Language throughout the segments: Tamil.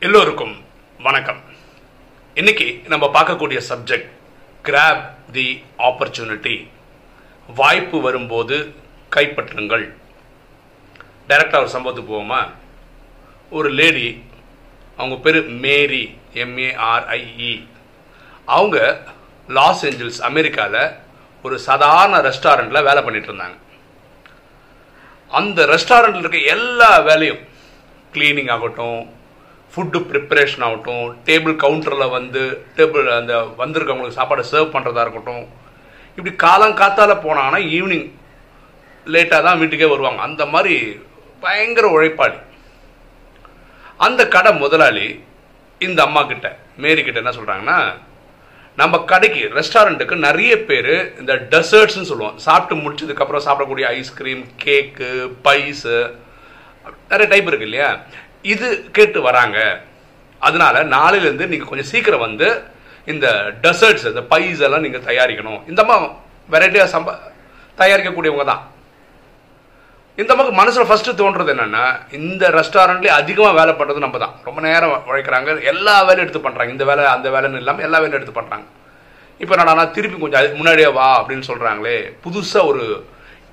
எல்லோருக்கும் வணக்கம். இன்னைக்கு நம்ம பார்க்கக்கூடிய சப்ஜெக்ட் கிராப் தி ஆப்பர்ச்சுனிட்டி வாய்ப்பு வரும்போது கைப்பற்றுங்கள். டைரக்டாக ஒரு சம்பவத்துக்கு போவோமா? ஒரு லேடி அவங்க பேர் மேரி எம்ஏஆர்ஐஇ அவங்க லாஸ் ஏஞ்சல்ஸ் அமெரிக்காவில் ஒரு சாதாரண ரெஸ்டாரண்ட்டில் வேலை பண்ணிட்டு இருந்தாங்க. அந்த ரெஸ்டாரண்ட்டில் இருக்க எல்லா வேலையும் க்ளீனிங் ஆகட்டும் ஃபுட்டு ப்ரிப்பரேஷன் ஆகட்டும் டேபிள் கவுண்டரில் வந்து டேபிள் அந்த வந்திருக்கவங்களுக்கு சாப்பாடு சர்வ் பண்ணுறதா இருக்கட்டும் இப்படி காலம் காலங்காத்தால போனாங்கன்னா ஈவினிங் லேட்டாக தான் வீட்டுக்கே வருவாங்க. அந்த மாதிரி பயங்கர உழைப்பாளி. அந்த கடை முதலாளி இந்த அம்மா கிட்ட மேரி கிட்ட என்ன சொல்கிறாங்கன்னா நம்ம கடைக்கு ரெஸ்டாரண்ட்டுக்கு நிறைய பேர் இந்த டெசர்ட்ஸ்னு சொல்லுவோம். சாப்பிட்டு முடிச்சதுக்கப்புறம் சாப்பிடக்கூடிய ஐஸ்கிரீம் கேக்கு பைஸு நிறைய டைப் இருக்கு இல்லையா? இது கேட்டு வராங்க. அதனால நாளையிலேருந்து நீங்கள் கொஞ்சம் சீக்கிரம் வந்து இந்த டெசர்ட்ஸ் இந்த பைஸ் எல்லாம் நீங்கள் தயாரிக்கணும். இந்த அம்மா வெரைட்டியாக சம்ப தயாரிக்கக்கூடியவங்க தான். இந்த அம்மாக்கு மனசில் ஃபஸ்ட்டு தோன்றது என்னென்னா இந்த ரெஸ்டாரண்ட்லேயே அதிகமாக வேலை பண்ணுறது நம்ம தான். ரொம்ப நேரம் உழைக்கிறாங்க. எல்லா வேலையும் எடுத்து பண்ணுறாங்க இந்த வேலை அந்த வேலைன்னு இல்லாமல் எல்லா வேலையும் எடுத்து பண்ணுறாங்க இப்போ என்னடா திருப்பி கொஞ்சம் அது முன்னாடியே வா அப்படின்னு சொல்கிறாங்களே புதுசாக ஒரு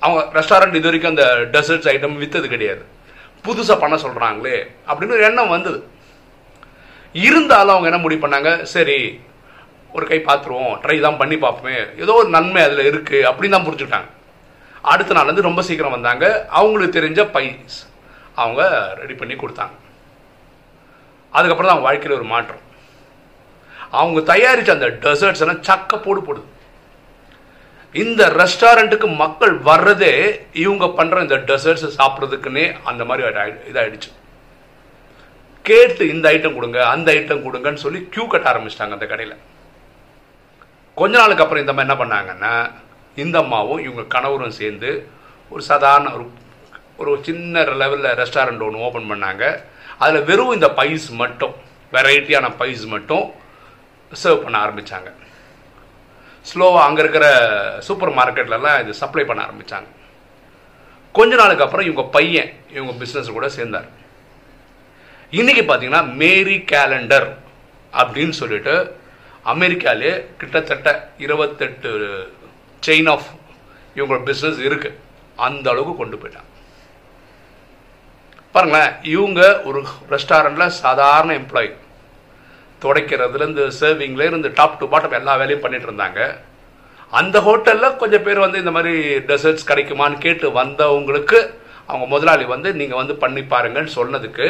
அவங்க ரெஸ்டாரண்ட் இது வரைக்கும் அந்த டெசர்ட்ஸ் ஐட்டம் விற்றது கிடையாது. புதுசாக பண்ண சொல்கிறாங்களே அப்படின்னு ஒரு எண்ணம் வந்தது. இருந்தாலும் அவங்க என்ன முடிவு பண்ணாங்க? சரி ஒரு கை பார்த்துருவோம் ட்ரை தான் பண்ணி பார்ப்போமே. ஏதோ ஒரு நன்மை அதில் இருக்குது அப்படின்னு தான் புரிஞ்சுக்கிட்டாங்க. அடுத்த நாள் வந்து ரொம்ப சீக்கிரம் வந்தாங்க. அவங்களுக்கு தெரிஞ்ச பைஸ் அவங்க ரெடி பண்ணி கொடுத்தாங்க. அதுக்கப்புறம் தான் வாழ்க்கையில் ஒரு மாற்றம். அவங்க தயாரித்த அந்த டெசர்ட்ஸ் எல்லாம் சக்க போடு போடுது. இந்த ரெஸ்டாரண்ட்டுக்கு மக்கள் வர்றதே இவங்க பண்ற இந்த டெசர்ட்ஸ் சாப்பிட்றதுக்குன்னே அந்த மாதிரி இதாயிடுச்சு. கேட்டு இந்த ஐட்டம் கொடுங்க அந்த ஐட்டம் கொடுங்கன்னு சொல்லி கியூ கட்ட ஆரம்பிச்சிட்டாங்க அந்த கடையில். கொஞ்ச நாளுக்கு அப்புறம் இந்த மாதிரி என்ன பண்ணாங்கன்னா இந்த அம்மாவும் இவங்க கணவரும் சேர்ந்து ஒரு சாதாரண ஒரு ஒரு சின்ன லெவலில் ரெஸ்டாரண்ட் ஒன்று ஓப்பன் பண்ணாங்க. அதில் வெறும் இந்த பைஸ் மட்டும் வெரைட்டியான பைஸ் மட்டும் சர்வ் பண்ண ஆரம்பித்தாங்க ஸ்லோவாக அங்கே இருக்கிற சூப்பர் மார்க்கெட்லலாம் இது சப்ளை பண்ண ஆரம்பித்தாங்க கொஞ்ச நாளுக்கு அப்புறம் இவங்க பையன் இவங்க பிஸ்னஸ் கூட சேர்ந்தார். இன்றைக்கி பார்த்தீங்கன்னா மேரி கேலண்டர் அப்படின்னு சொல்லிட்டு அமெரிக்காலே கிட்டத்தட்ட இருபத்தெட்டு செயின் ஆஃப் இவங்களோட பிஸ்னஸ் இருக்கு. அந்த அளவுக்கு கொண்டு போயிட்டாங்க. பாருங்களேன் இவங்க ஒரு ரெஸ்டாரண்ட்டில் சாதாரண எம்ப்ளாயி துடைக்கிறதுலேருந்து சர்விங்லேருந்து டாப் டு பாட்டம் எல்லா வேலையும் பண்ணிட்டு இருந்தாங்க. அந்த ஹோட்டலில் கொஞ்சம் பேர் வந்து இந்த மாதிரி டெசர்ட்ஸ் கிடைக்குமான்னு கேட்டு வந்தவங்களுக்கு அவங்க முதலாளி வந்து நீங்கள் வந்து பண்ணி பாருங்கன்னு சொன்னதுக்கு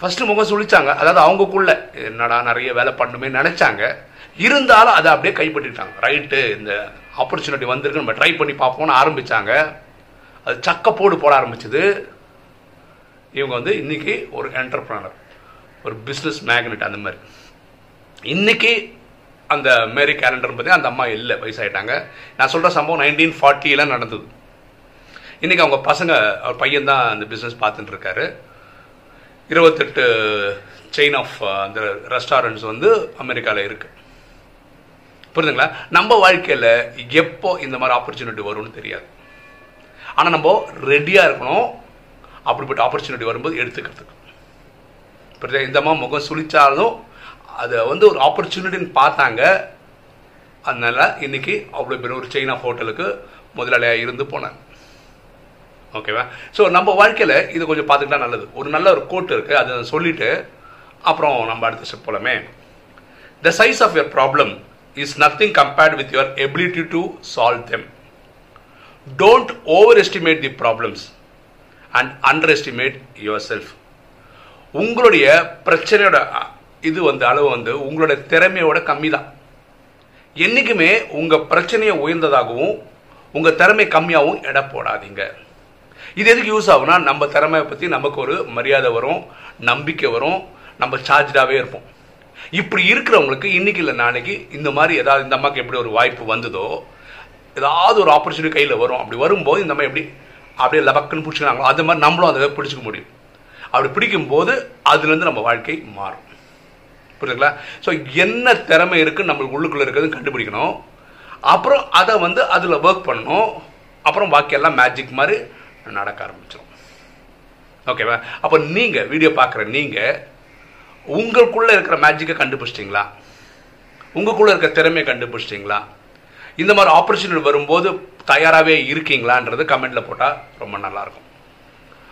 ஃபஸ்ட்டு முகம் சுழிச்சாங்க. அதாவது அவங்கக்குள்ள என்னடா நிறைய வேலை பண்ணுமே நினச்சாங்க. இருந்தாலும் அதை அப்படியே கைப்பற்றிட்டாங்க. ரைட்டு இந்த ஆப்பர்ச்சுனிட்டி வந்திருக்கு நம்ம ட்ரை பண்ணி பார்ப்போம்னு ஆரம்பித்தாங்க அது சக்கப்போடு போட ஆரம்பிச்சது. இவங்க வந்து இன்னைக்கு ஒரு என்டர்பிரனர் ஒரு பிஸ்னஸ் மேக்னெட் அந்த மாதிரி. இன்னைக்கு அந்த மேரி கேலண்டர் பற்றி அந்த அம்மா இல்லை வயசாயிட்டாங்க. நான் சொல்கிற சம்பவம் நைன்டீன் ஃபார்ட்டியில் நடந்தது. இன்றைக்கி அவங்க பசங்க அவர் பையன் தான் அந்த பிஸ்னஸ் பார்த்துட்டு இருக்காரு. இருபத்தெட்டு செயின் ஆஃப் அந்த ரெஸ்டாரண்ட்ஸ் வந்து அமெரிக்காவில் இருக்கு. புரியுதுங்களா? நம்ம வாழ்க்கையில் எப்போ இந்த மாதிரி ஆப்பர்ச்சுனிட்டி வரும்னு தெரியாது. ஆனால் நம்ம ரெடியாக இருக்கணும். அப்படிப்பட்ட ஆப்பர்ச்சுனிட்டி வரும்போது எடுத்துக்கிறதுக்கு. புரியுது இந்த முகம் சுழித்தாலும் அதை வந்து ஒரு ஆப்பர்ச்சுனிட்டின்னு பார்த்தாங்க. அதனால் இன்னைக்கு அவ்வளோ பெரிய ஒரு சைனா ஹோட்டலுக்கு முதலாளியாக இருந்து போனாங்க. ஓகேவா ஸோ நம்ம வாழ்க்கையில் இது கொஞ்சம் பார்த்துக்கிட்டா நல்லது. ஒரு நல்ல ஒரு கோட் இருக்குது அதை சொல்லிவிட்டு அப்புறம் நம்ம அடுத்த step போலமே. The size of your problem is nothing compared with your ability to solve them don't overestimate the problems and underestimate yourself உங்களுடைய பிரச்சனையோட இது வந்து அளவு வந்து உங்களோட திறமையோட கம்மி தான் என்றைக்குமே உங்கள் பிரச்சனையை உயர்ந்ததாகவும் உங்கள் திறமை கம்மியாகவும் எடை போடாதீங்க. இது எதுக்கு யூஸ் ஆகும்னா நம்ம திறமையை பற்றி நமக்கு ஒரு மரியாதை வரும் நம்பிக்கை வரும் நம்ம சார்ஜாகவே இருப்போம். இப்படி இருக்கிறவங்களுக்கு இன்னைக்கு இல்லை நாளைக்கு இந்த மாதிரி ஏதாவது இந்த அம்மாவுக்கு எப்படி ஒரு வாய்ப்பு வந்ததோ ஏதாவது ஒரு ஆப்பர்ச்சுனிட்டி கையில் வரும். அப்படி வரும்போது இந்த மாதிரி எப்படி அப்படியே லபக்குன்னு பிடிச்சிக்கிறாங்களோ அது மாதிரி நம்மளும் அதை பிடிச்சிக்க முடியும். அப்படி பிடிக்கும்போது அதுலேருந்து நம்ம வாழ்க்கை மாறும். புரியுதுங்களா? ஸோ என்ன திறமை இருக்குன்னு நம்மளுக்கு உள்ளுக்குள்ளே இருக்கிறது கண்டுபிடிக்கணும். அப்புறம் அதை வந்து அதில் ஒர்க் பண்ணணும். அப்புறம் பாக்கி எல்லாம் மேஜிக் மாதிரி நடக்க ஆரம்பிச்சிடும் ஓகேவா அப்போ நீங்கள் வீடியோ பார்க்குற நீங்கள் உங்களுக்குள்ளே இருக்கிற மேஜிக்கை கண்டுபிடிச்சிட்டிங்களா? உங்களுக்குள்ளே இருக்கிற திறமையை கண்டுபிடிச்சிட்டிங்களா? இந்த மாதிரி ஆப்பர்ச்சுனிட்டி வரும்போது தயாராகவே இருக்கீங்களான்றது கமெண்ட்டில் போட்டால் ரொம்ப நல்லாயிருக்கும்